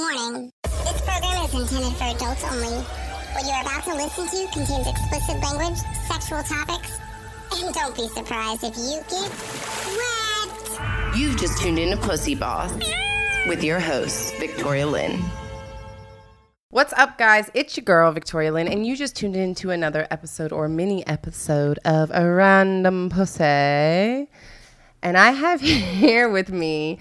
Warning. This program is intended for adults only. What you're about to listen to contains explicit language, sexual topics, and don't be surprised if you get wet. You've just tuned in to Pussy Boss with your host, Victoria Lynn. What's up, guys? It's your girl, Victoria Lynn, and you just tuned in to another episode or mini episode of A Random Pussy. And I have here with me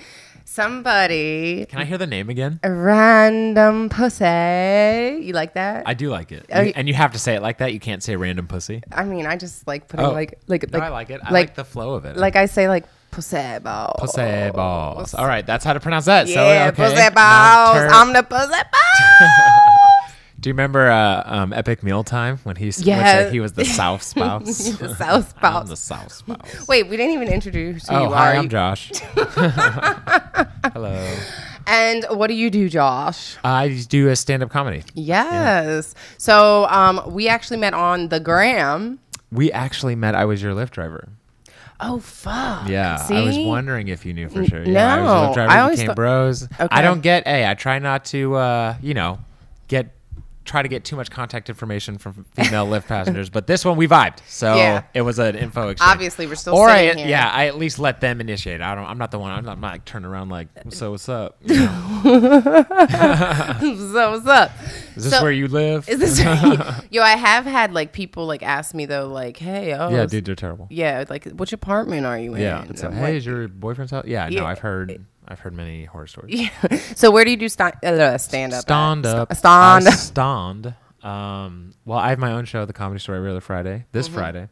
somebody, Can I hear the name again? random pussy. You like that? I do like it, You- and you have to say it like that. You can't say random pussy. I mean, I just like putting Oh. like like No, like I like it. I like the flow of it. like I say like pussy balls. pussy balls. All right, that's how to pronounce that. so, Yeah, okay. pussy Now balls. turn- I'm the pussy balls. Do you remember uh, um, Epic Meal Time when he's Yeah. he was the South spouse? The South I'm spouse. the Sauce Boss. Wait, we didn't even introduce who oh, you hi, are. I'm You- Josh. Hello. And what do you do, Josh? I do a stand-up comedy. Yes. So um, we actually met on the gram. We actually met. I was your Lyft driver. Oh fuck. Yeah, I was wondering if you knew for sure. no, yeah, I was your Lyft driver. I always became thought- bros. Okay. I don't get. Hey, I try not to. Uh, you know, get try to get too much contact information from female Lyft passengers. But this one we vibed, so Yeah. it was an info exchange. Obviously, we're still or I, here. yeah, I at least let them initiate. I don't. I'm not the one. I'm not, I'm not like turning around like, so what's up? You know, so what's up? is this So- where you live? Is this yo? I have had like people like ask me though, like, hey, oh, yeah, dude, they're terrible. yeah, like, which apartment are you in? Yeah. And So, hey, like- is your boyfriend's house? Yeah. Yeah. No, I've heard. I've heard many horror stories. yeah. So where do you do stand uh, stand up? Stand up. Stand. I stand. Um, well, I have my own show, at the Comedy Store, every other Friday. This Mm-hmm. Friday,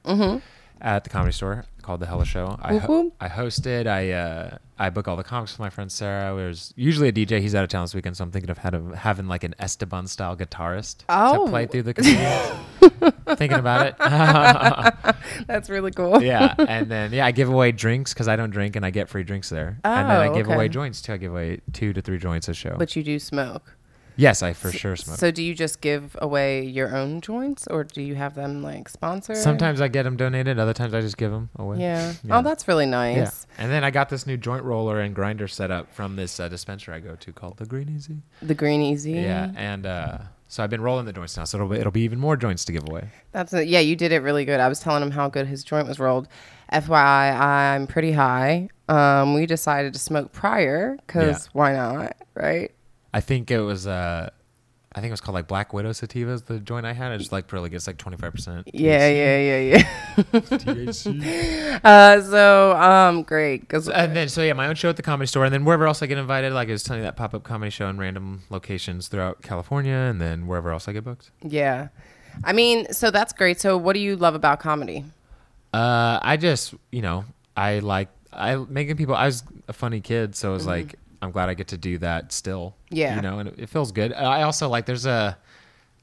at the Comedy Store, called the Hella Show. I, ho-. I hosted. I uh, I book all the comics with my friend Sarah. There's usually a DJ. He's out of town this weekend, so I'm thinking of had a, having like an Esteban style guitarist Oh. to play through the. thinking about it. That's really cool. yeah, and then yeah, I give away drinks because I don't drink, and I get free drinks there. Oh, and then I Oh, give okay. away joints too. I give away two to three joints a show. But you do smoke. yes, I for sure smoke. So do you just give away your own joints, or do you have them like sponsored? Sometimes I get them donated. Other times I just give them away. Yeah. Yeah. Oh, that's really nice. Yeah. And then I got this new joint roller and grinder set up from this uh, dispenser I go to called the Green Easy. The green easy. Yeah. And uh, so I've been rolling the joints now. So it'll be, it'll be even more joints to give away. That's yeah. You did it really good. I was telling him how good his joint was rolled. FYI, I'm pretty high. Um, we decided to smoke prior because Yeah. why not, right? I think it was. Uh, I think it was called like Black Widow Sativas, the joint I had. It just like really gets like 25%. Yeah, yeah, yeah, yeah. THC. uh, so um, great. Cause and then, so yeah, my own show at the comedy store. And then wherever else I get invited, like I was telling you that pop up comedy show in random locations throughout California and then wherever else I get booked. yeah, I mean, so that's great. So what do you love about comedy? Uh, I just, you know, I like I making people. I was a funny kid, so it was like I'm glad I get to do that still. Yeah. you know, and it, it feels good. I also like there's a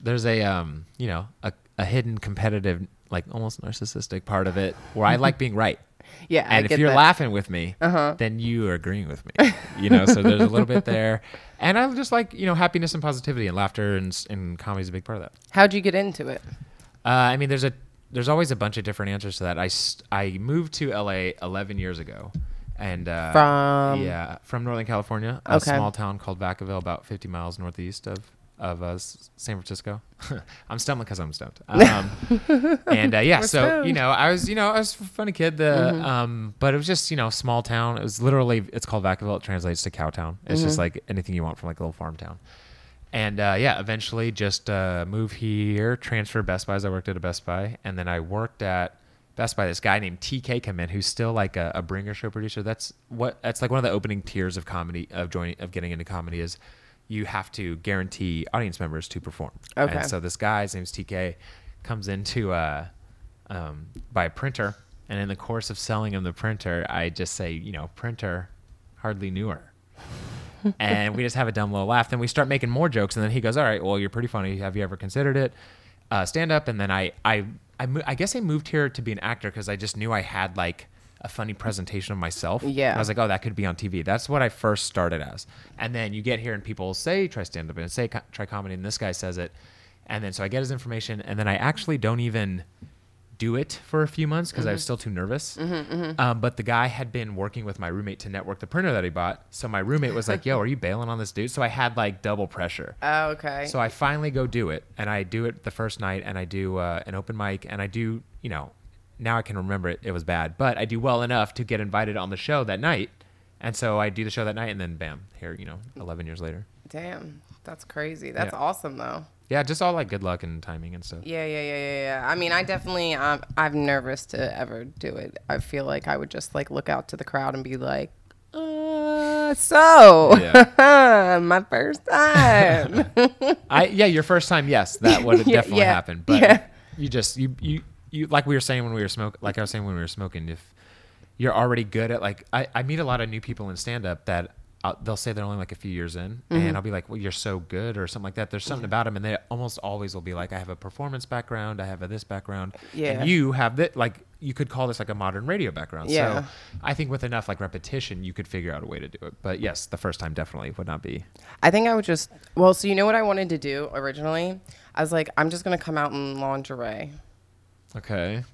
there's a um you know a, a hidden competitive like almost narcissistic part of it where I like being right. Yeah, I And if get you're that. laughing with me, Uh-huh. then you are agreeing with me. You know, so there's a little bit there, and I just like you know happiness and positivity and laughter and and comedy is a big part of that. How'd you get into it? Uh, I mean, there's a there's always a bunch of different answers to that. I I moved to LA 11 years ago, and uh, From- yeah from Northern California, a Okay. small town called Vacaville, about 50 miles northeast of of uh, San Francisco. I'm stumbling because I'm stumped. Um, and uh, yeah, We're so stoned. you know, I was you know I was a funny kid. The Mm-hmm. um, but it was just you know small town. It was literally it's called Vacaville. It translates to cow town. It's Mm-hmm. just like anything you want from like a little farm town. And uh, yeah, eventually just uh, move here, transfer Best Buys. I worked at a Best Buy, and then I worked at Best Buy. This guy named TK come in, who's still like a, a bringer show producer. That's what that's like one of the opening tiers of comedy of joining of getting into comedy is you have to guarantee audience members to perform. Okay. And so this guy, his name's TK, comes into uh, um, buy a printer, and in the course of selling him the printer, I just say, you know, printer, hardly knew her and we just have a dumb little laugh. Then we start making more jokes, and then he goes, "All right, well, you're pretty funny. Have you ever considered it? Uh, stand up." And then I, I, I, mo- I guess I moved here to be an actor because I just knew I had like a funny presentation of myself. Yeah. I was like, "Oh, that could be on TV." That's what I first started as. And then you get here, and people say, "Try stand up," and say, "Try comedy," and this guy says it, and then so I get his information, and then I actually don't even do it for a few months because I was Mm-hmm. still too nervous. Um, but the guy had been working with my roommate to network the printer that he bought. So my roommate was like, "Yo, are you bailing on this dude?" So I had like double pressure. Oh, okay. So I finally go do it, and I do it the first night, and I do uh, an open mic, and I do, you know, now I can remember it. It was bad, but I do well enough to get invited on the show that night, and so I do the show that night, and then bam, here, you know, eleven years later. Damn, that's crazy. That's Yeah. awesome though. Yeah, just all like good luck and timing and stuff. Yeah, yeah, yeah, yeah, yeah. I mean, I definitely, um, I'm nervous to ever do it. I feel like I would just like look out to the crowd and be like, uh, so my first time. I yeah, your first time, yes, that would have Yeah, definitely yeah, happened. But yeah. you just you you you like we were saying when we were smoking, like I was saying when we were smoking, if you're already good at like I, I meet a lot of new people in stand up that i they'll say they're only like a few years in, Mm-hmm. and I'll be like, well, you're so good or something like that. There's something about them, and they almost always will be like, I have a performance background, I have a this background, Yeah. and you have that like. You could call this like a modern radio background. Yeah. So I think with enough like repetition, you could figure out a way to do it. But yes, the first time definitely would not be. I think I would just, well, so you know what I wanted to do originally? I was like, I'm just going to come out in lingerie. Okay.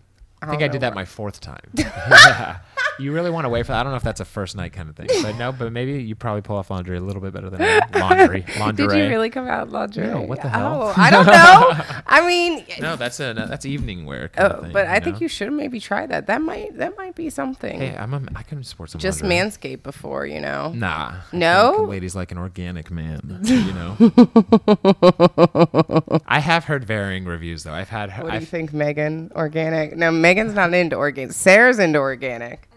I I think I did that my fourth time. you really want to wait for that? I don't know if that's a first night kind of thing, but no. But maybe you probably pull off laundry a little bit better than me. laundry. Lingerie. Did you really come out in lingerie? No, what the oh, hell? Oh, I don't know. I mean, No, that's a that's evening wear. Kind oh, of thing, but I you think you should maybe try that. That might that might be something. Hey, I'm a, I can support some. just lingerie. manscape before, you know. Nah. No? think ladies like an organic man. You know. I have heard varying reviews though. I've had. What do you think, Megan? Organic? No, Megan's not into organic. Sarah's into organic.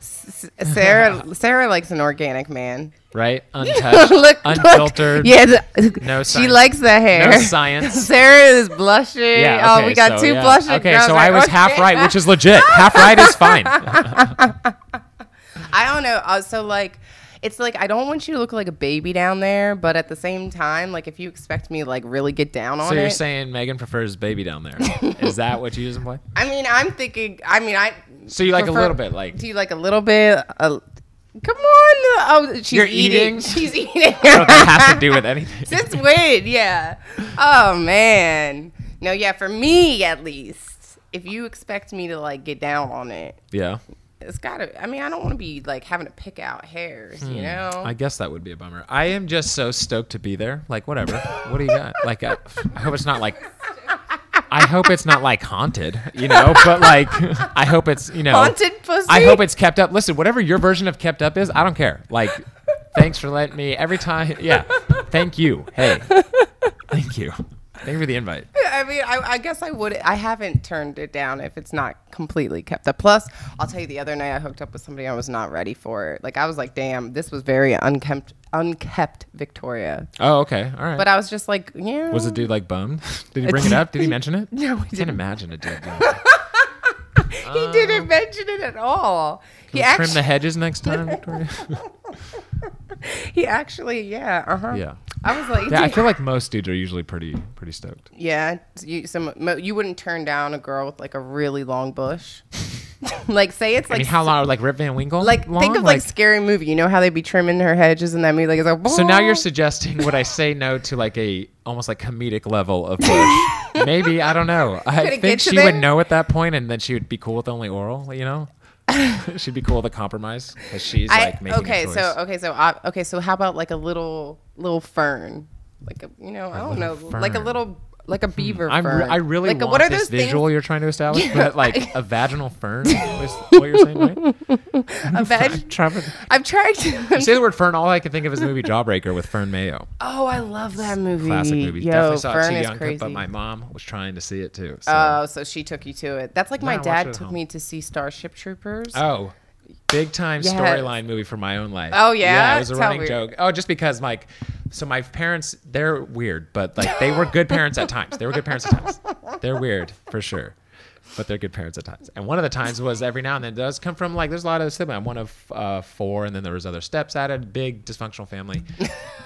S- Sarah Sarah likes an organic man. right? Untouched, look, unfiltered. Look. Yeah, the- No she likes the hair. No science. Sarah is blushing. Yeah. oh, we got so, two yeah. blushing. Okay, so I was okay. half right, which is legit. half right is fine. I don't know. Uh, so like, it's like I don't want you to look like a baby down there, but at the same time, like if you expect me to like really get down on it. So you're saying Megan prefers baby down there? Is that what you use in play? I mean, I'm thinking. I mean, I. So you like a little bit, like Do you like a little bit? Uh, come on. Oh, she's You're eating. eating? She's eating. I don't know that has to do with anything. Since when? Yeah. Oh man. No, yeah. For me, at least, if you expect me to like get down on it, Yeah, it's gotta. I mean, I don't want to be like having to pick out hairs. You know. Hmm. I guess that would be a bummer. I am just so stoked to be there. Like whatever. What do you got? Like I, I hope it's not like. I hope it's not like haunted, you know, but like I hope it's you know Haunted pussy. I hope it's kept up. Listen, whatever your version of kept up is, I don't care. Like, thanks for letting me every time. Yeah, thank you. Hey, thank you. Thank you for the invite. I mean, I, I guess I would. I haven't turned it down if it's not completely kept up. Plus, I'll tell you, the other night I hooked up with somebody I was not ready for. Like I was like, damn, this was very unkempt, unkept Victoria. Oh, okay, all right. But I was just like, yeah. Was the dude like bummed? Did he bring it up? Did he mention it? No, he didn't. imagine a dude. He didn't um, mention it at all. He Trim actually, the hedges next time, Victoria. he actually, yeah, uh huh. yeah. I was like, Yeah, I feel like most dudes are usually pretty pretty stoked. yeah. You, some, you wouldn't turn down a girl with like a really long bush. like, say it's I like mean, how long? Like Rip Van Winkle? Like long? think of like, scary movie. You know how they be trimming her hedges in that movie? Like it's like So now you're suggesting would I say no to like a almost like comedic level of push? Maybe I don't know. I think she would know at that point, and then she would be cool with only oral. You know, she'd be cool with a compromise because she's I, like making okay, a so okay, so uh, okay, so how about like a little little fern, like a you know I don't know, little like a little like a hmm. beaver I'm re- fern. I really like, want what are this those things- visual you're trying to establish, Yeah, but like I- a vaginal fern is what you're saying, right? A Trevor, I'm trying to. say the word fern, all I can think of is the movie Jawbreaker with Fern Mayo. oh, I love that movie. Classic movie. Yo, Definitely saw it Fern too is young, crazy. but my mom was trying to see it too. So. Oh, so she took you to it. That's like No, my it dad took home. me to see Starship Troopers. Oh, big time Yes. storyline movie for my own life. Oh, yeah? yeah, it was a Tell running me. joke. Oh, just because like, so my parents, they're weird, but like they were good parents at times. They were good parents at times. They're weird for sure, but they're good parents at times. And one of the times was every now and then it does come from like there's a lot of siblings. I'm one of uh, four, and then there was other steps added. Big dysfunctional family,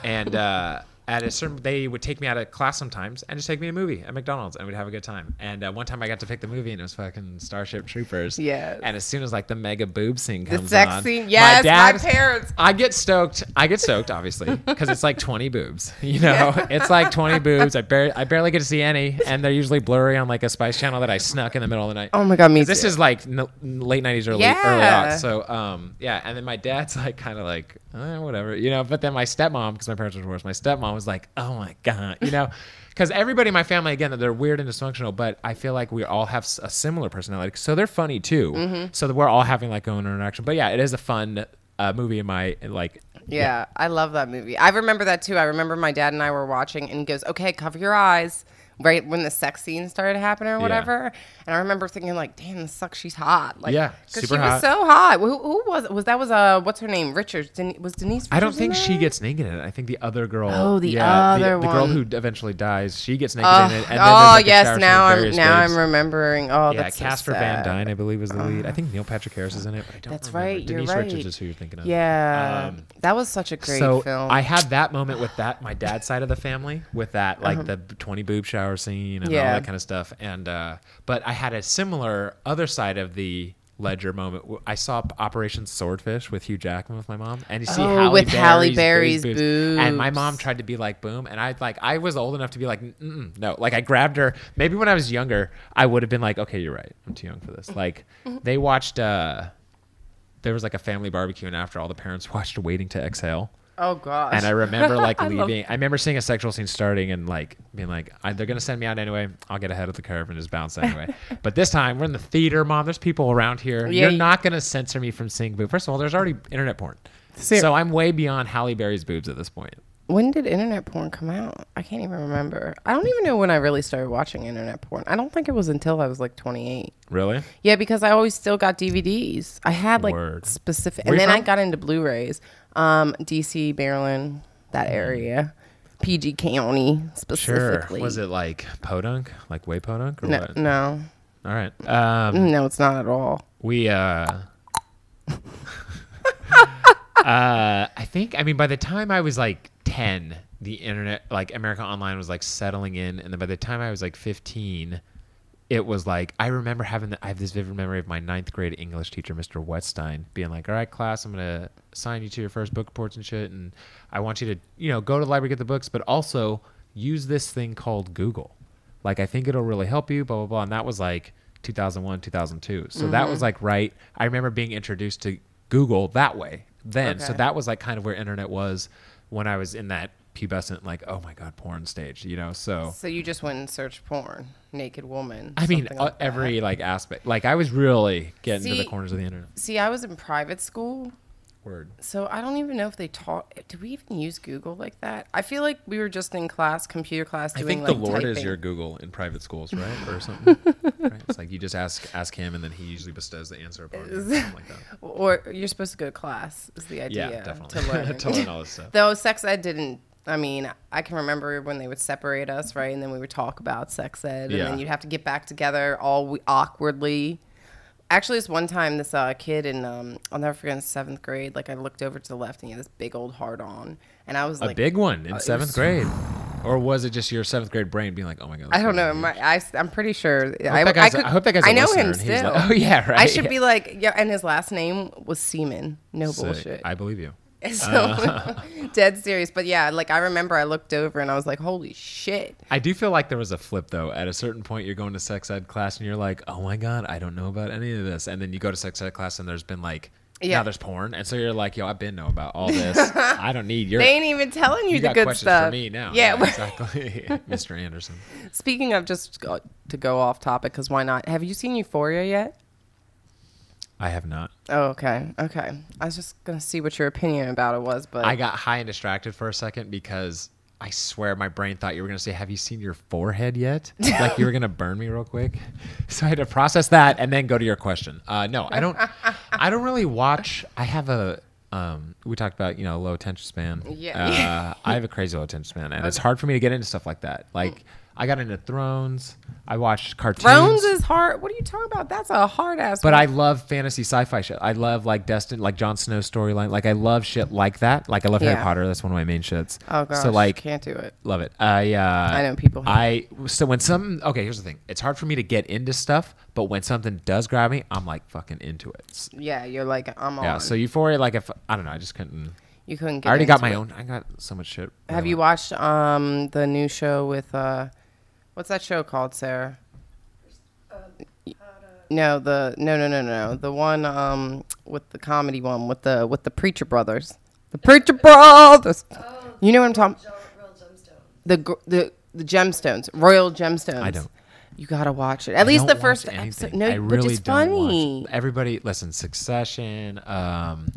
and uh, at a certain, they would take me out of class sometimes and just take me to a movie at McDonald's, and we'd have a good time. And uh, one time I got to pick the movie, and it was fucking Starship Troopers. Yes. And as soon as like the mega boob scene comes The sex on, scene. Yes, my dad- parents. I get stoked. I get stoked, obviously, because it's like 20 boobs. You know, it's like 20 boobs. I barely, I barely get to see any, and they're usually blurry on like a Spice Channel that I snuck in the middle of the night. Oh my God, me This too. is like late 90s, early early Yeah. aughts. So um, yeah, and then my dad's like kind of like eh, whatever, you know. But then my stepmom, because my parents were divorced, my stepmom was like, oh my god, you know. Because everybody in my family, again, they're weird and dysfunctional, but I feel like we all have a similar personality. So they're funny too. Mm-hmm. So that we're all having like own interaction. But yeah, it is a fun uh, movie in my like. Yeah, I love that movie. I remember that too. I remember my dad and I were watching, and he goes, "Okay, cover your eyes." Right when the sex scene started happening or whatever, and I remember thinking like, "Damn, this sucks. She's hot." Like, Yeah, 'cause super she hot. was so hot. Who, who was was that? Was uh, what's her name? Richards. Den- was Denise? I don't think she gets naked in it. I think the other girl. Oh, the yeah, other the, girl who eventually dies, she gets naked Oh, in it. And then oh like, yes, now I'm now. I'm remembering. Oh, Yeah, that's so Casper Van. Dien, I believe, was the lead. I think Neil Patrick Harris is in it. But I don't That's remember. right, Denise right. Richards is who you're thinking of. Yeah, Um, that was such a great so film. I had that moment with that my dad's side of the family with that like the 20 boob shower scene and all Uh-huh. That kind of stuff and uh but I had a similar other side of the ledger moment. I saw Operation Swordfish with Hugh Jackman with my mom and you see Oh, Halle with Halle Berry's Berry's and my mom tried to be like boom and I like I was old enough to be like no. Like I grabbed her. Maybe when I was younger I would have been like okay you're right. I'm too young for this. Like they watched uh there was like a family barbecue and after all the parents watched Waiting to Exhale oh gosh, and I remember like I love- leaving. I remember seeing a sexual scene starting and like being like, I, "They're gonna send me out anyway. I'll get ahead of the curve and just bounce anyway." but this time we're in the theater, mom. There's people around here. Yeah, You're you- not gonna censor me from seeing boobs. First of all, there's already internet porn, Ser- so I'm way beyond Halle Berry's boobs at this point. When did internet porn come out? I can't even remember. I don't even know when I really started watching internet porn. I don't think it was until I was like 28. Really? Yeah, because I always still got DVDs. I had like Word. specific, and then I got into Blu-rays. Um, DC, Maryland, that area, PG County specifically. Sure. Was it like podunk, like way podunk, or No, what? no, All right. Um, no, it's not at all. We uh uh I think I mean by the time I was like 10 the internet like America Online was like settling in and then by the time I was like 15 it was like I remember having the, I have this vivid memory of my ninth grade English teacher Mr. Wetstein being like all right class I'm going to assign you to your first book reports and shit and I want you to you know go to the library get the books but also use this thing called Google like I think it'll really help you, blah blah blah. And that was like 2001, 2002. So that Mm-hmm. was like right. I remember being introduced to Google that way then. So that was like kind of where internet was when I was in that pubescent like oh my god porn stage, you know. So So you just went and searched porn, naked woman. I mean uh, that. every like aspect. Like I was really getting to the corners of the internet. See, I was in private school, Word. so I don't even know if they taught. Do we even use Google like that? I feel like we were just in class, computer class, I doing think like the Lord is your Google in private schools, right, or something. right? It's like you just ask ask him, and then he usually bestows the answer upon you, something like that. or you're supposed to go to class. Is the idea? Yeah, definitely. To learn. to learn all this stuff. Though sex ed didn't. I mean, I can remember when they would separate us, right, and then we would talk about sex ed, and Yeah. then you'd have to get back together all we- awkwardly. Actually, this one time, this uh, kid in um, I'll never forget in seventh grade, like I looked over to the left and he had this big old hard on, and I was like A like, big one in it seventh was- grade, or was it just your seventh grade brain being like, "Oh my god"? I don't know. My, I, am pretty sure. I, hope that guy's a- could, I hope that guy's I know him still. like, "Oh, yeah, right. I right." should be like, yeah. And his last name was Seaman. No Sick. bullshit. I believe you. so uh. dead serious. But yeah, like I remember, I looked over and I was like, holy shit. I do feel like there was a flip though. At a certain point, you're going to sex ed class and you're like, "Oh my god, I don't know about any of this," and then you go to sex ed class and there's been like. Yeah. Now there's porn, and so you're like, "Yo, I've been know about all this. I don't need your." They ain't even telling you, you the got good questions stuff. for me now. Yeah. exactly, Mr. Anderson. Speaking of just to go off topic, because why not? Have you seen Euphoria yet? I have not. Oh, okay, okay. I was just gonna see what your opinion about it was, but I got high and distracted for a second because I swear my brain thought you were going to say, Have you seen your forehead yet? like you were going to burn me real quick. So I had to process that and then go to your question. Uh, no, I don't. I don't really watch. I have a. Um, we talked about you know low attention span. Yeah. Uh, I have a crazy low attention span, and it's hard for me to get into stuff like that. Like I got into Thrones. I watched cartoons. Thrones is hard. What are you talking about? That's a hard ass. But I love fantasy sci-fi shit. I love like Destin, like Jon Snow storyline. Like I love shit like that. Like I love Harry Potter. That's one of my main shits. oh gosh, So like can't do it. love it. I uh, I know people I so when some okay, here's the thing. It's hard for me to get into stuff, but when something does grab me, I'm like fucking into it. Yeah, you're like I'm on. Yeah. So Euphoria, like if I don't know, I just couldn't. you couldn't. Get I already got my it. own. I got so much shit. Have you watched um the new show with uh, what's that show called, Sarah? No, the no no no no the one um with the comedy one with the with the Preacher Brothers, the Preacher Brothers. You know what I'm talking? The gr- the the gemstones, Royal Gemstones. I don't. You gotta watch it. At I least don't the first watch episode. No, I but really it's don't watch- funny. Everybody, listen. Succession. Um,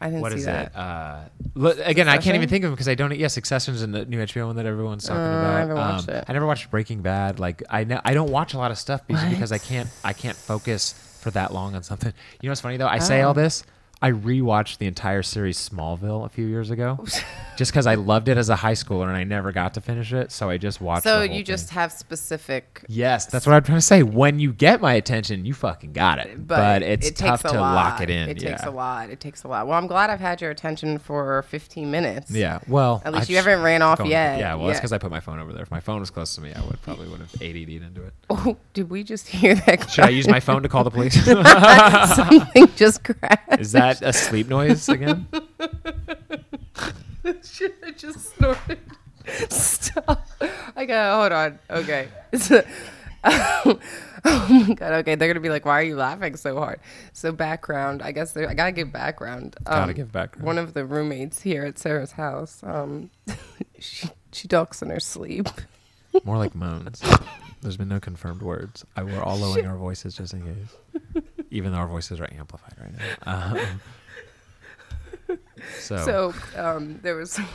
I didn't what see is that. it? Uh, look, again, I can't even think of them because I don't. Yeah, Succession's in the new HBO one that everyone's talking Uh, I about. haven't watched Um, it. I never watched Breaking Bad. Like I, know, I don't watch a lot of stuff because, because I can't. I can't focus for that long on something. You know what's funny though? I say Oh. all this. I rewatched the entire series Smallville a few years ago, just because I loved it as a high schooler and I never got to finish it. So I just watched. So you just thing. have specific Yes, that's what I'm trying to say. When you get my attention, you fucking got it. But, it's it tough to lot. lock it in. It yeah. takes a lot. It takes a lot. Well, I'm glad I've had your attention for 15 minutes. Yeah. Well, At least I you haven't ran off phone- yet. Yeah. Well, that's because I put my phone over there. If my phone was close to me, I would probably would have ADD'd into it. Oh, did we just hear that? Should I use my phone to call the police? Something just crashed. Is that a sleep noise again? Should I just snorted? Stop. I got. Hold on. Okay. Oh my god. Okay, they're gonna be like, "Why are you laughing so hard?" So background. I guess I gotta give background. Gotta Um, give background. One of the roommates here at Sarah's house. Um, she she talks in her sleep. More like moans. There's been no confirmed words. I, we're all lowering our voices just in case, even though our voices are amplified right now. Um, so, So um, there was some.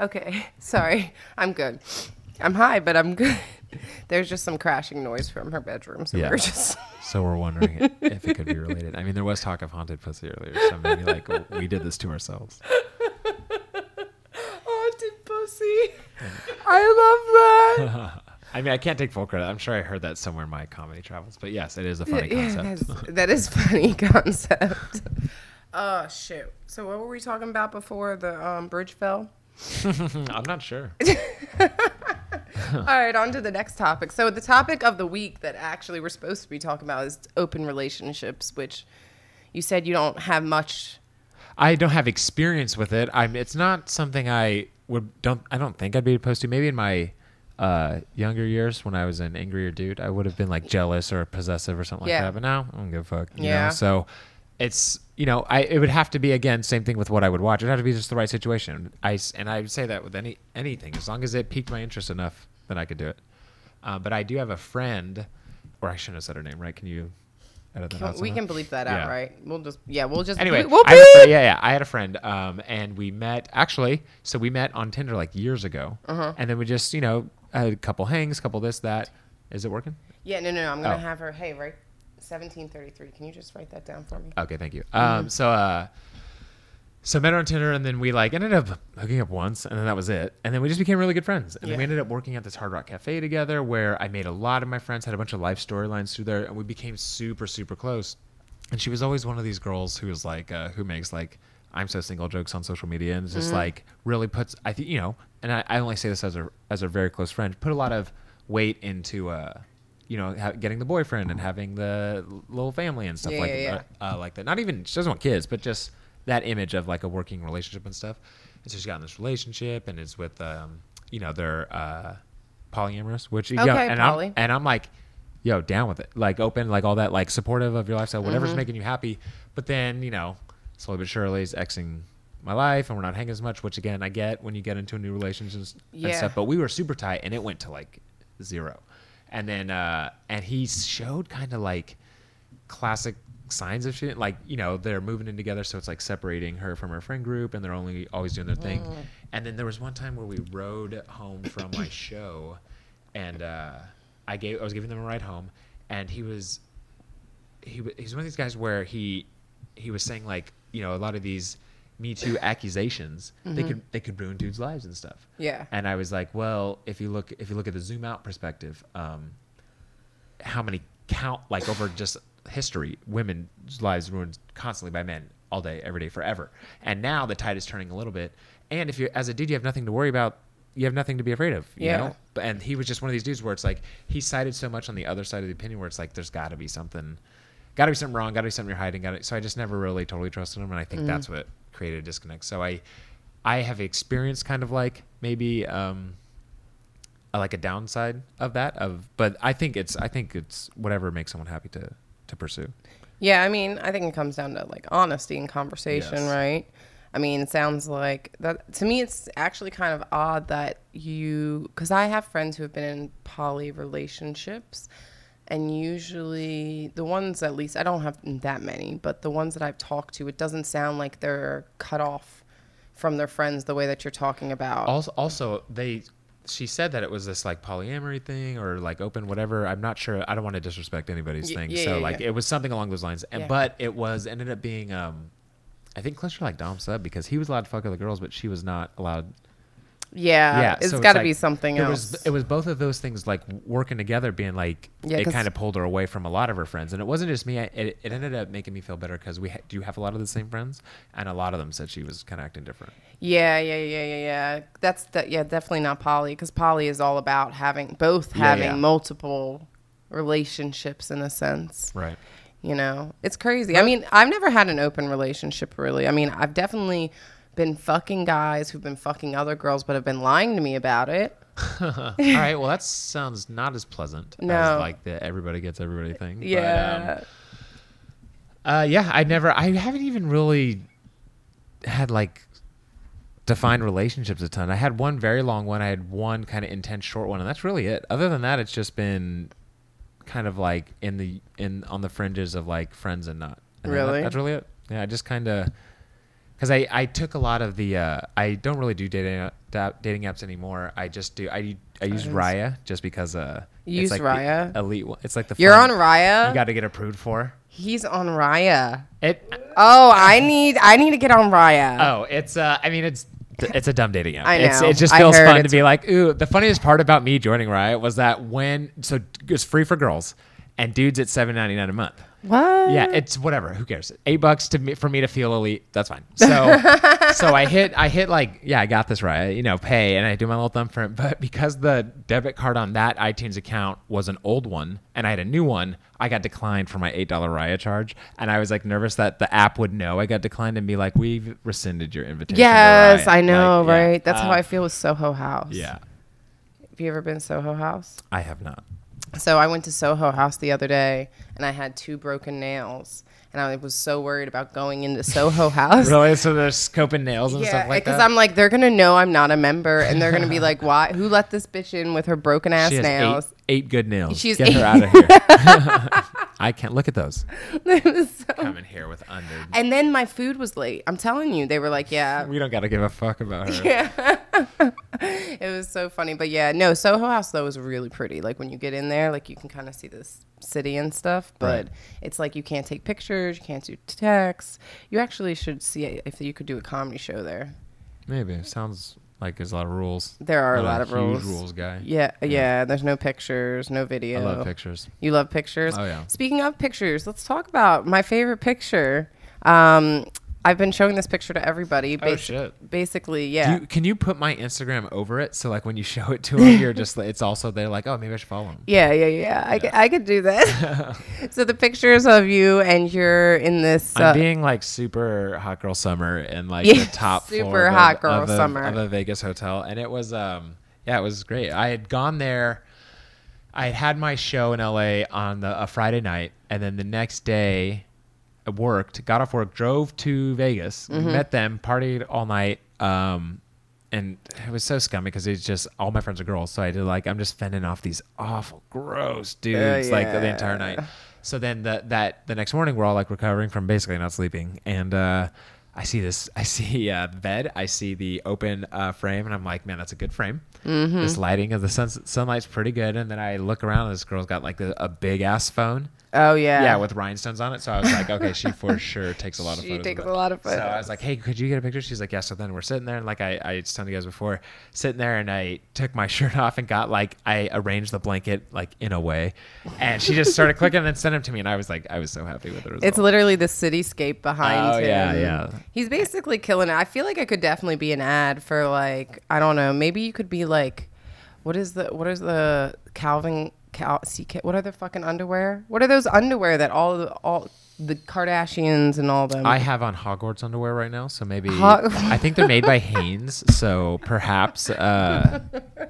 okay, sorry. I'm good. I'm high, but I'm good. There's just some crashing noise from her bedroom, so Yeah. we're just. so we're wondering if it could be related. I mean, there was talk of haunted pussy earlier, so maybe like we did this to ourselves. Haunted pussy. I love that. I mean, I can't take full credit. I'm sure I heard that somewhere in my comedy travels, but yes, it is a funny Yeah, concept. that is funny concept. Oh shoot! So what were we talking about before the um, bridge fell? I'm not sure. All right, on to the next topic. So the topic of the week that actually we're supposed to be talking about is open relationships, which you said you don't have much. I don't have experience with it. I'm. It's not something I would don't. I don't think I'd be opposed to. Maybe in my uh, younger years when I was an angrier dude, I would have been like jealous or possessive or something Yeah. like that. But now I don't give a fuck. You Yeah. Know? So it's you know I it would have to be again same thing with what I would watch. It would have to be just the right situation. I and I would say that with any anything as long as it piqued my interest enough, then I could do it. Uh, but I do have a friend, or I shouldn't have said her name. Right? Can you edit that out? we can bleep that out, Yeah. right? We'll just yeah, we'll just Anyway, we'll I friend- yeah, yeah, I had a friend, um, and we met actually. So we met on Tinder like years ago, Uh-huh. and then we just you know had a couple hangs, couple this that. Is it working? Yeah, no, no, no. I'm gonna Oh. have her. Hey, right, 1733. Can you just write that down for me? Okay, thank you. Mm-hmm. Um, so uh, so met her on Tinder, and then we like ended up hooking up once, and then that was it. And then we just became really good friends, and then we ended up working at this Hard Rock Cafe together, where I made a lot of my friends, had a bunch of life storylines through there, and we became super super close. And she was always one of these girls who was like, uh, who makes like, I'm so single jokes on social media, and just like really puts, I think, you know, and I, I only say this as a as a very close friend, put a lot of weight into, uh, you know, ha- getting the boyfriend and having the little family and stuff Yeah, like yeah, uh, uh, like that. Not even she doesn't want kids, but just that image of like a working relationship and stuff. And so she's got in this relationship and is with, um, you know, they're uh, polyamorous, which Okay, and poly. I'm and I'm like, yo, down with it, like open, like all that, like supportive of your lifestyle, whatever's Mm-hmm. making you happy. But then you know, slowly but surely, is Xing my life, and we're not hanging as much. Which again, I get when you get into a new relationship and stuff. But we were super tight, and it went to like zero. And then uh, and he showed kind of like classic signs of shit. Like, you know, they're moving in together, so it's like separating her from her friend group and they're only always doing their thing. And then there was one time where we rode home from my show and uh, I gave I was giving them a ride home and he was he he's one of these guys where he he was saying like, you know, a lot of these Me Too accusations, they could they could ruin dudes' lives and stuff. Yeah. And I was like, well, if you look if you look at the zoom out perspective, um, how many count like over just history, women's lives ruined constantly by men all day, every day, forever. And now the tide is turning a little bit. And if you as a dude, you have nothing to worry about. You have nothing to be afraid of. You Yeah. Know? But and he was just one of these dudes where it's like he sided so much on the other side of the opinion where it's like there's got to be something, got to be something wrong, got to be something you're hiding. Got to, so I just never really totally trusted him, and I think that's what created a disconnect. So I, I have experienced kind of like maybe um, like a downside of that of, but I think it's I think it's whatever makes someone happy to to pursue. Yeah, I mean, I think it comes down to like honesty and conversation, Yes. right? I mean, it sounds like that to me. It's actually kind of odd that you, because I have friends who have been in poly relationships, and usually the ones, at least I don't have that many, but the ones that I've talked to, it doesn't sound like they're cut off from their friends the way that you're talking about. Also, also they she said that it was this like polyamory thing or like open whatever. I'm not sure. I don't want to disrespect anybody's Y- thing. yeah, so yeah, like yeah. it was something along those lines. And but it was ended up being um I think closer like Dom sub because he was allowed to fuck other girls, but she was not allowed. Yeah, yeah, it's so got to like- be something it else. Was, it was both of those things like working together, being like Yeah, it kind of pulled her away from a lot of her friends, and it wasn't just me. I, it, it ended up making me feel better because we ha- do have a lot of the same friends, and a lot of them said she was kind of acting different. Yeah, yeah, yeah, yeah, yeah. That's that. Yeah, definitely not poly because poly is all about having both having yeah. multiple relationships in a sense. Right. You know, it's crazy. I mean, I've never had an open relationship really. I mean, I've definitely been fucking guys who've been fucking other girls, but have been lying to me about it. All right. Well, that sounds not as pleasant No. as like the everybody gets everybody thing. but, um, Yeah. Uh, yeah, I never, I haven't even really had like defined relationships a ton. I had one very long one. I had one kind of intense short one, and that's really it. Other than that, it's just been kind of like in the in on the fringes of like friends and not. And then that- Really? that's really it. Yeah, I just kind of because I I took a lot of the uh, I don't really do dating dating apps anymore. I just do I I use Raya just because uh You it's use like the Raya? elite one. It's like the You're on Raya. You got to get approved for He's on Raya. it. Oh, I need I need to get on Raya. Oh, it's uh I mean it's it's a dumb dating app. I It's, know. it just feels fun to be like, ooh. The funniest part about me joining Raya was that when so it's free for girls and dudes at seven ninety nine a month. What? Yeah, it's whatever. Who cares? Eight bucks to me for me to feel elite. That's fine. So, so I hit, I hit like, yeah, I got this right. You know, pay, and I do my little thumbprint. But because the debit card on that iTunes account was an old one, and I had a new one, I got declined for my eight dollar Raya charge, and I was like nervous that the app would know I got declined and be like, we've rescinded your invitation. Yes, I know, Like, yeah. right? That's how Uh, I feel with Soho House. Yeah, Have you ever been Soho House? I have not. So I went to Soho House the other day and I had two broken nails. And I was so worried about going into Soho House. Really? So there's scoping nails and Yeah, stuff like that? because. I'm like, they're gonna know I'm not a member, and they're gonna be like, "Why? Who let this bitch in with her broken ass nails?" Eight, eight good nails. She's Get eight- her out of here. I can't look at those. It was so- Coming here with under. and then my food was late. I'm telling you, they were like, "Yeah, We don't got to give a fuck about her. Yeah. it was so funny." But yeah, no, Soho House though is really pretty. Like when you get in there, like you can kind of see this city and stuff. But Right. it's like you can't take pictures, you can't do texts. You actually should see if you could do a comedy show there. Maybe it sounds like there's a lot of rules. There are a lot of huge rules. rules guy. Yeah, yeah. There's no pictures, no video. I love pictures. You love pictures? Oh, yeah. Speaking of pictures, let's talk about my favorite picture. Um, I've been showing this picture to everybody. Oh, shit. Basically, Do yeah. you, can you put my Instagram over it so like when you show it to them, you're just like, it's also they're like, oh, maybe I should follow them. yeah, yeah, yeah. I, could, I could do that. so the pictures of you and you're in this. Uh, I'm being like super hot girl summer and like Yeah, the top super floor of hot girl of a, summer. of a Vegas hotel, and it was um yeah it was great. I had gone there. I had had my show in LA on the, a Friday night, and then the next day, worked, got off work, drove to Vegas, Mm-hmm. met them, partied all night. Um, and it was so scummy because it's just all my friends are girls, so I did like I'm just fending off these awful, gross dudes like the entire night. So then the, that the next morning we're all like recovering from basically not sleeping, and uh, I see this. I see uh, bed. I see the open uh, frame, and I'm like, man, that's a good frame. Mm-hmm. This lighting of the sun, sunlight's pretty good. And then I look around, and this girl's got like a, a big ass phone. Oh yeah. Yeah, with rhinestones on it. So I was like, okay, she for sure takes a lot of She photos. She takes a lot of photos. So I was like, hey, could you get a picture? She's like, yeah. So then we're sitting there, and like I, I told you guys before, sitting there, and I took my shirt off and got like I arranged the blanket like in a way, and she just started clicking and then sent them to me, and I was like, I was so happy with the result. It's literally the cityscape behind Oh, him. yeah, yeah. He's basically killing it. I feel like I could definitely be an ad for like I don't know. Maybe you could be like, what is the what is the Calvin Cal CK? What are the fucking underwear? What are those underwear that all the all the Kardashians and all them? I have on Hogwarts underwear right now, so maybe Hog- I think they're made by Hanes. So perhaps, uh,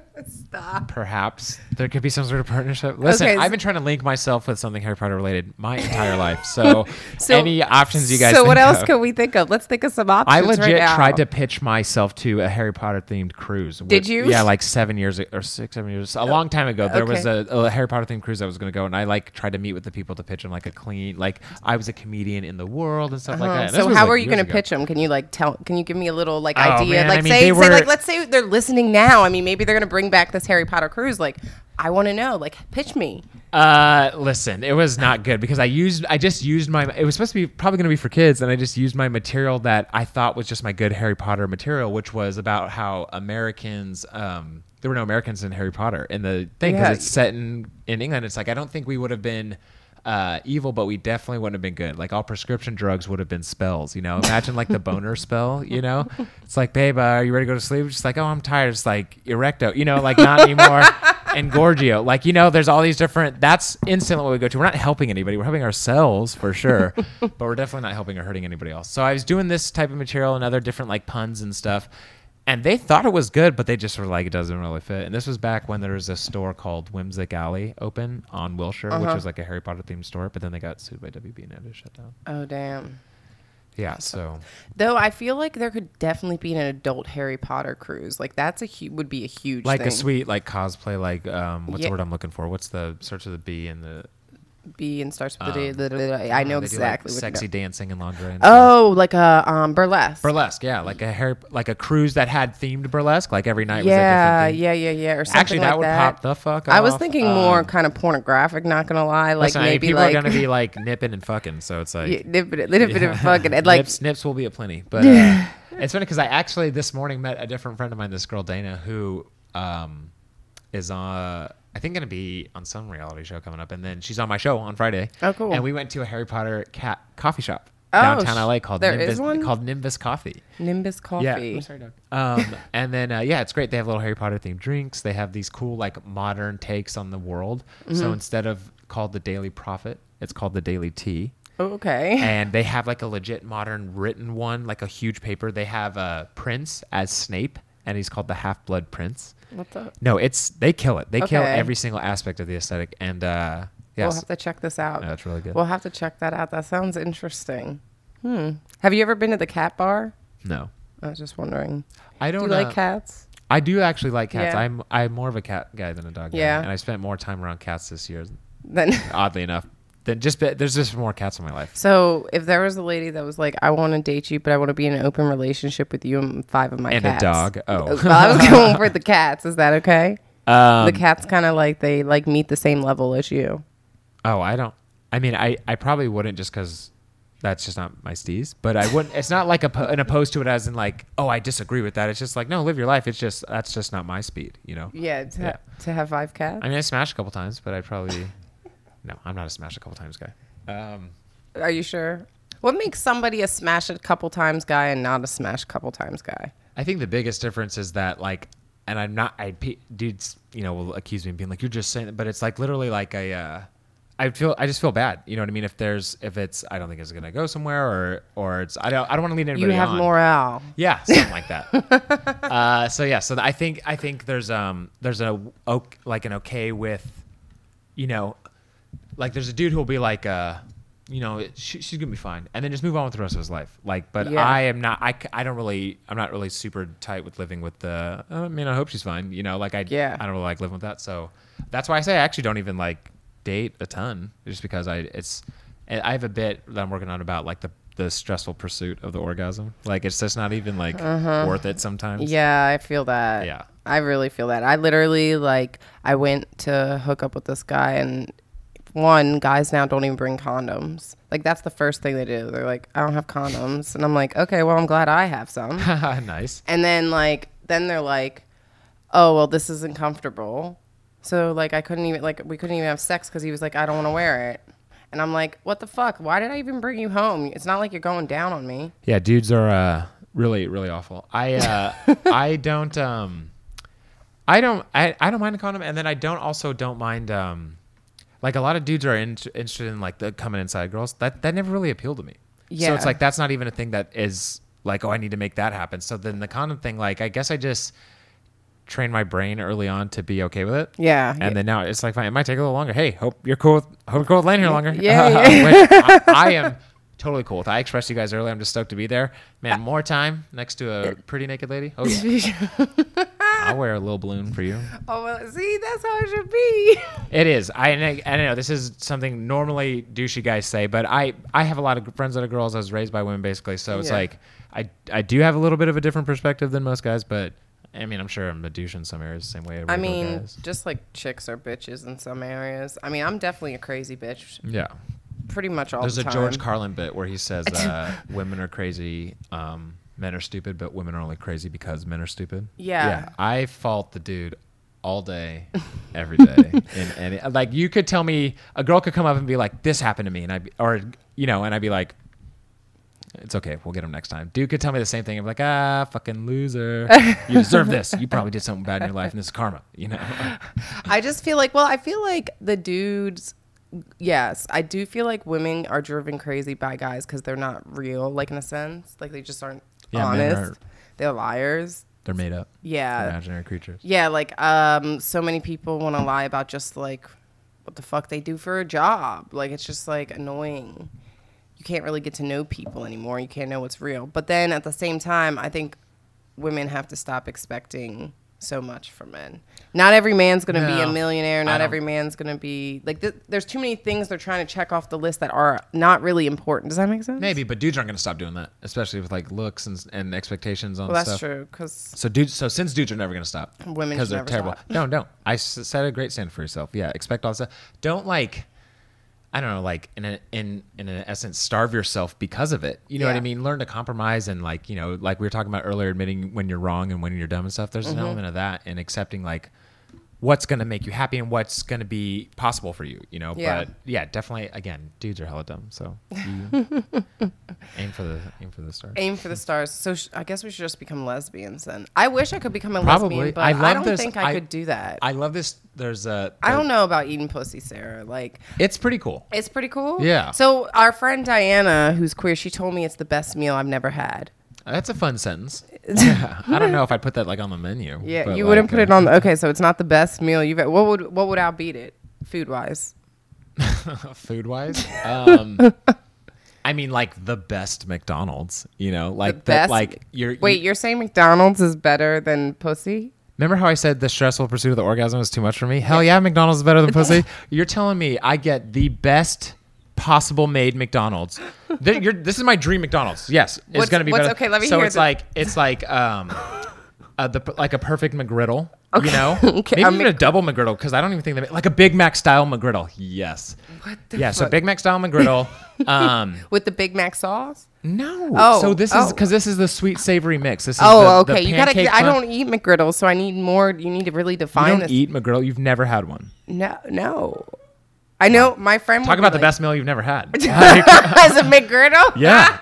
Stop. perhaps there could be some sort of partnership. Listen, Okay, I've been trying to link myself with something Harry Potter related my entire life. So, So- any options you guys? So what else of? can we think of? Let's think of some options. I legit right tried to pitch myself to a Harry Potter themed cruise. Did you? Yeah, like seven years or six, seven years, a long time ago. There was a, a Harry Potter themed cruise I was going to go, and I like tried to meet with the people to pitch them like a clean, like I was a comedian in the world and stuff like Uh-huh. that. And So how like, are you going to pitch them? Can you like tell? Can you give me a little like Oh, idea? man, Like I mean, say, say were- like let's say they're listening now. I mean, maybe they're going to bring back this Harry Potter cruise. Like, I want to know. Like, pitch me. Uh, listen, it was not good because I used, I just used my, it was supposed to be probably going to be for kids, and I just used my material that I thought was just my good Harry Potter material, which was about how Americans, um, there were no Americans in Harry Potter in the thing because Yeah. it's set in in England. It's like I don't think we would have been. Uh, evil, but we definitely wouldn't have been good. Like all prescription drugs would have been spells, you know. Imagine like the boner spell, you know. It's like, babe, uh, are you ready to go to sleep? Just like, oh, I'm tired. It's like erecto, you know, like not anymore. and Gorgio. Like, you know, there's all these different that's instantly what we go to. We're not helping anybody. We're helping ourselves for sure. but we're definitely not helping or hurting anybody else. So I was doing this type of material and other different like puns and stuff. And they thought it was good, but they just were like, it doesn't really fit. And this was back when there was a store called Whimsic Alley open on Wilshire, which Uh-huh. was like a Harry Potter themed store. But then they got sued by WB and had to shut down. Oh damn. Yeah, so Though I feel like there could definitely be an adult Harry Potter cruise. Like that's a hu- would be a huge like thing. a sweet like cosplay, like um, what's Yeah. the word I'm looking for? What's the search of the a B and the B and starts with Um, the, the, the- I know they do, like, exactly what sexy know. dancing and lingerie. And. Oh, like a um burlesque. burlesque, yeah, like a hair, like a cruise that had themed burlesque. Like every night was a Yeah, yeah, yeah, yeah. Or something Actually, that like would that. pop the fuck. Up. I was thinking more Um, kind of pornographic. Not gonna lie, like listen, I mean, maybe people like are gonna be like nipping and fucking, so it's like yeah, little bit, little bit of fucking and like nips, nips will be a plenty, But uh, it's funny because I actually this morning met a different friend of mine, this girl Dana, who um, is uh, I think going to be on some reality show coming up, and then she's on my show on Friday. Oh, cool. And we went to a Harry Potter cat coffee shop Oh, downtown sh- LA called there Nimbus, is one? called Nimbus Coffee. Nimbus coffee. Yeah. Oh, sorry, Doug. Um, and then uh, yeah, it's great. They have little Harry Potter themed drinks. They have these cool like modern takes on the world. Mm-hmm. So instead of called the Daily Prophet, it's called the Daily Tea. Oh, okay. And they have like a legit modern written one, like a huge paper. They have uh, Prince as Snape, and he's called the Half Blood Prince. What the? No, it's they kill it. They kill Okay. every single aspect of the aesthetic, and uh, We'll yes, have to check this out. That's really good. We'll have to check that out. That sounds interesting. Hmm. Have you ever been to the cat bar? no, I was just wondering. I Do don't you like uh, cats? I do actually like cats. Yeah. I'm I'm more of a cat guy than a dog guy. Yeah. and I spent more time around cats this year, Then. oddly enough. Than just be- there's just more cats in my life. So, if there was a lady that was like, "I want to date you, but I want to be in an open relationship with you and five of my And a cats," dog. Oh. well, I was going for the cats. Is that okay? Um, the cats kind of like they like meet the same level as you. Oh, I don't. I mean, I, I probably wouldn't just because that's just not my steez. But I wouldn't. It's not like a, an opposed to it as in like, oh, I disagree with that. It's just like, no, live your life. It's just that's just not my speed. You know. Yeah, to, Yeah. to have five cats. I mean, I smashed a couple times, but I probably no. I'm not a smash a couple times guy. Um, Are you sure? What makes somebody a smash a couple times guy and not a smash couple times guy? I think the biggest difference is that like, and I'm not. I dudes, you know, will accuse me of being like, you're just saying, but it's like literally like a. Uh, I feel I just feel bad. You know what I mean? If there's if it's I don't think it's gonna go somewhere or or it's I don't I don't want to lead anybody You have on. morale. Yeah, something like that. uh, so yeah, so I think I think there's um there's a like an okay with, you know, like there's a dude who will be like uh, you know, she, she's gonna be fine, and then just move on with the rest of his life. Like, but Yeah. I am not. I, I don't really. I'm not really super tight with living with the. I mean, I hope she's fine. You know, like I. Yeah. I don't really like living with that. So that's why I say I actually don't even like date a ton, just because I it's. I have a bit that I'm working on about like the the stressful pursuit of the orgasm. Like it's just not even like worth it sometimes. Uh-huh. Yeah, I feel that. Yeah. I really feel that. I literally like I went to hook up with this guy and one guys now don't even bring condoms. Like that's the first thing they do. They're like, I don't have condoms, and I'm like, okay, well, I'm glad I have some. nice. and then like then they're like, oh well, this isn't comfortable. So like I couldn't even like we couldn't even have sex because he was like, I don't want to wear it. And I'm like, what the fuck? Why did I even bring you home? It's not like you're going down on me. Yeah, dudes are uh, really really awful. I uh, I don't um, I don't I, I don't mind a condom, and then I don't also don't mind um, like a lot of dudes are in, interested in like the coming inside girls. That that never really appealed to me. Yeah. So it's like that's not even a thing that is like oh I need to make that happen. So then the condom thing, like I guess I just trained my brain early on to be okay with it. Yeah. And then now it's like fine. It might take a little longer. Hey, hope you're cool. With, hope you're cool with laying here longer. Yeah, yeah. I, I am totally cool with. I expressed to you guys earlier. I'm just stoked to be there. Man, more time next to a pretty naked lady. Oh yeah. I'll wear a little balloon for you. oh well, see, that's how it should be. It is. I and I, and I know this is something normally douchey guys say, but I I have a lot of friends that are girls. I was raised by women basically, so it's Yeah. like I I do have a little bit of a different perspective than most guys, but I mean I'm sure I'm a douche in some areas, the same way. I mean, guys. just like chicks are bitches in some areas. I mean, I'm definitely a crazy bitch, yeah. pretty much all There's the a. George Carlin bit where he says uh, women are crazy, um, men are stupid, but women are only crazy because men are stupid. Yeah. Yeah. I fault the dude all day, every day. and, and it- like you could tell me a girl could come up and be like, "This happened to me," and I or you know, and I'd be like. It's okay. We'll get him next time. Dude could tell me the same thing. I'm like, ah, fucking loser. You deserve this. You probably did something bad in your life, and this is karma. You know. I just feel like, well, I feel like the dudes. Yes, I do feel like women are driven crazy by guys because they're not real, like in a sense, like they just aren't Yeah, honest. are- They're liars. They're made up. Yeah, Imaginary creatures. Yeah, like um so many people want to lie about just like what the fuck they do for a job. Like it's just like annoying. You can't really get to know people anymore. You can't know what's real. But then at the same time, I think women have to stop expecting so much for men. Not every man's going to be a millionaire. Not every man's going to be like th- there's too many things they're trying to check off the list that are not really important. Does that make sense? Maybe, but dudes aren't going to stop doing that, especially with like looks and, and expectations on Well, that's stuff. true cuz So dudes, so since dudes are never going to stop, Women because they're never terrible. stop. No, don't. I s- set a great standard for yourself. Yeah, expect all this stuff. Don't like, I don't know, like in a, in in an essence, starve yourself because of it. You know what I mean? Learn to compromise and like you know, like we were talking about earlier, admitting when you're wrong and when you're dumb and stuff. There's Mm-hmm. an element of that and accepting like what's going to make you happy and what's going to be possible for you. You know, Yeah. but yeah, definitely. Again, dudes are hella dumb, so aim for the aim for the stars. aim for the stars. So sh- I guess we should just become lesbians then. I wish I could become a Probably. lesbian, but I I, don't this- think I, I- could do that. I, I love this. There's a. don't know about eating pussy, Sarah. Like It's pretty cool. it's pretty cool. Yeah. So our friend Diana, who's queer, she told me it's the best meal I've never had. That's a fun sentence. Yeah. I don't know if I'd put that like on the menu. Yeah, you wouldn't like, put it on. The, okay, so it's not the best meal you've. had. What would what would outbeat it, food wise? food wise. Um, I mean, like the best McDonald's. You know, like the that. best. Like you're. Wait, you- you're saying McDonald's is better than pussy? remember how I said the stressful pursuit of the orgasm was too much for me? Hell yeah, McDonald's is better than pussy. You're telling me I get the best possible made McDonald's. This is my dream McDonald's. Yes, it's What's- gonna be what's- better. okay, let me so hear it's the- like it's like um, uh, the like a perfect McGriddle. You know, Okay, maybe a even a double McGriddle because I don't even think that like a Big Mac style McGriddle. Yes. What the Yeah, so? Big Mac style McGriddle. Um, with the Big Mac sauce? no. Oh, so this is oh. because this is the sweet savory mix. This is Oh, the, the okay. You gotta. I don't eat McGriddles, so I need more. You need to really You define don't this. eat McGriddle. You've never had one. No, no. I know my friend. Talk be about the like, best meal you've never had. As a McGriddle. yeah.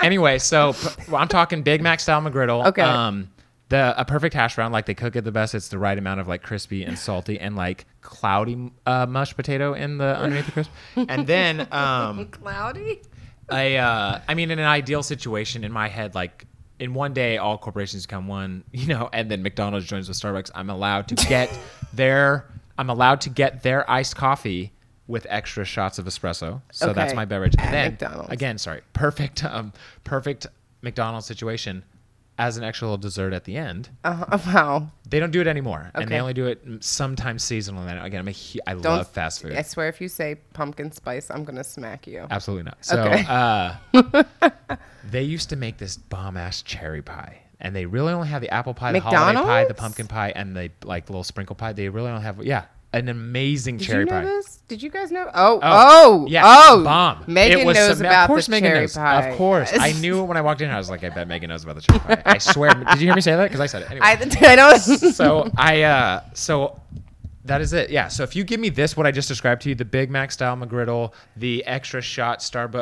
anyway, so well, I'm talking Big Mac style McGriddle. Okay. Um, the a perfect hash brown, like they cook it the best. It's the right amount of like crispy and salty and like cloudy uh, mashed potato in the underneath the crisp. And then um, Cloudy. I uh, I mean, in an ideal situation, in my head, like in one day, all corporations become one, you know, and then McDonald's joins with Starbucks. I'm allowed to get their, I'm allowed to get their iced coffee with extra shots of espresso. So that's my beverage. And then McDonald's. again, sorry, perfect, um, perfect McDonald's situation. as an extra little dessert at the end. Uh, wow. They don't do it anymore, and they only do it sometimes seasonal. And again, I'm a I Don't love fast food. I swear, if you say pumpkin spice, I'm gonna smack you. Absolutely not. So Okay. uh, they used to make this bomb ass cherry pie. And they really only have the apple pie, the holiday pie, the pumpkin pie, and the like little sprinkle pie. They really don't have yeah, an amazing Did cherry you know pie. this? Did you guys know? Oh, Oh, oh, yeah, oh, bomb. Megan knows some- about of course the Megan cherry knows. pie. Of course, I knew it when I walked in. I was like, I bet Megan knows about the cherry pie. I swear. Did you hear me say that? Because I said it. Anyway. I, I don't. so I uh so that is it. Yeah. So if you give me this, what I just described to you, the Big Mac style McGriddle, the extra shot Starbucks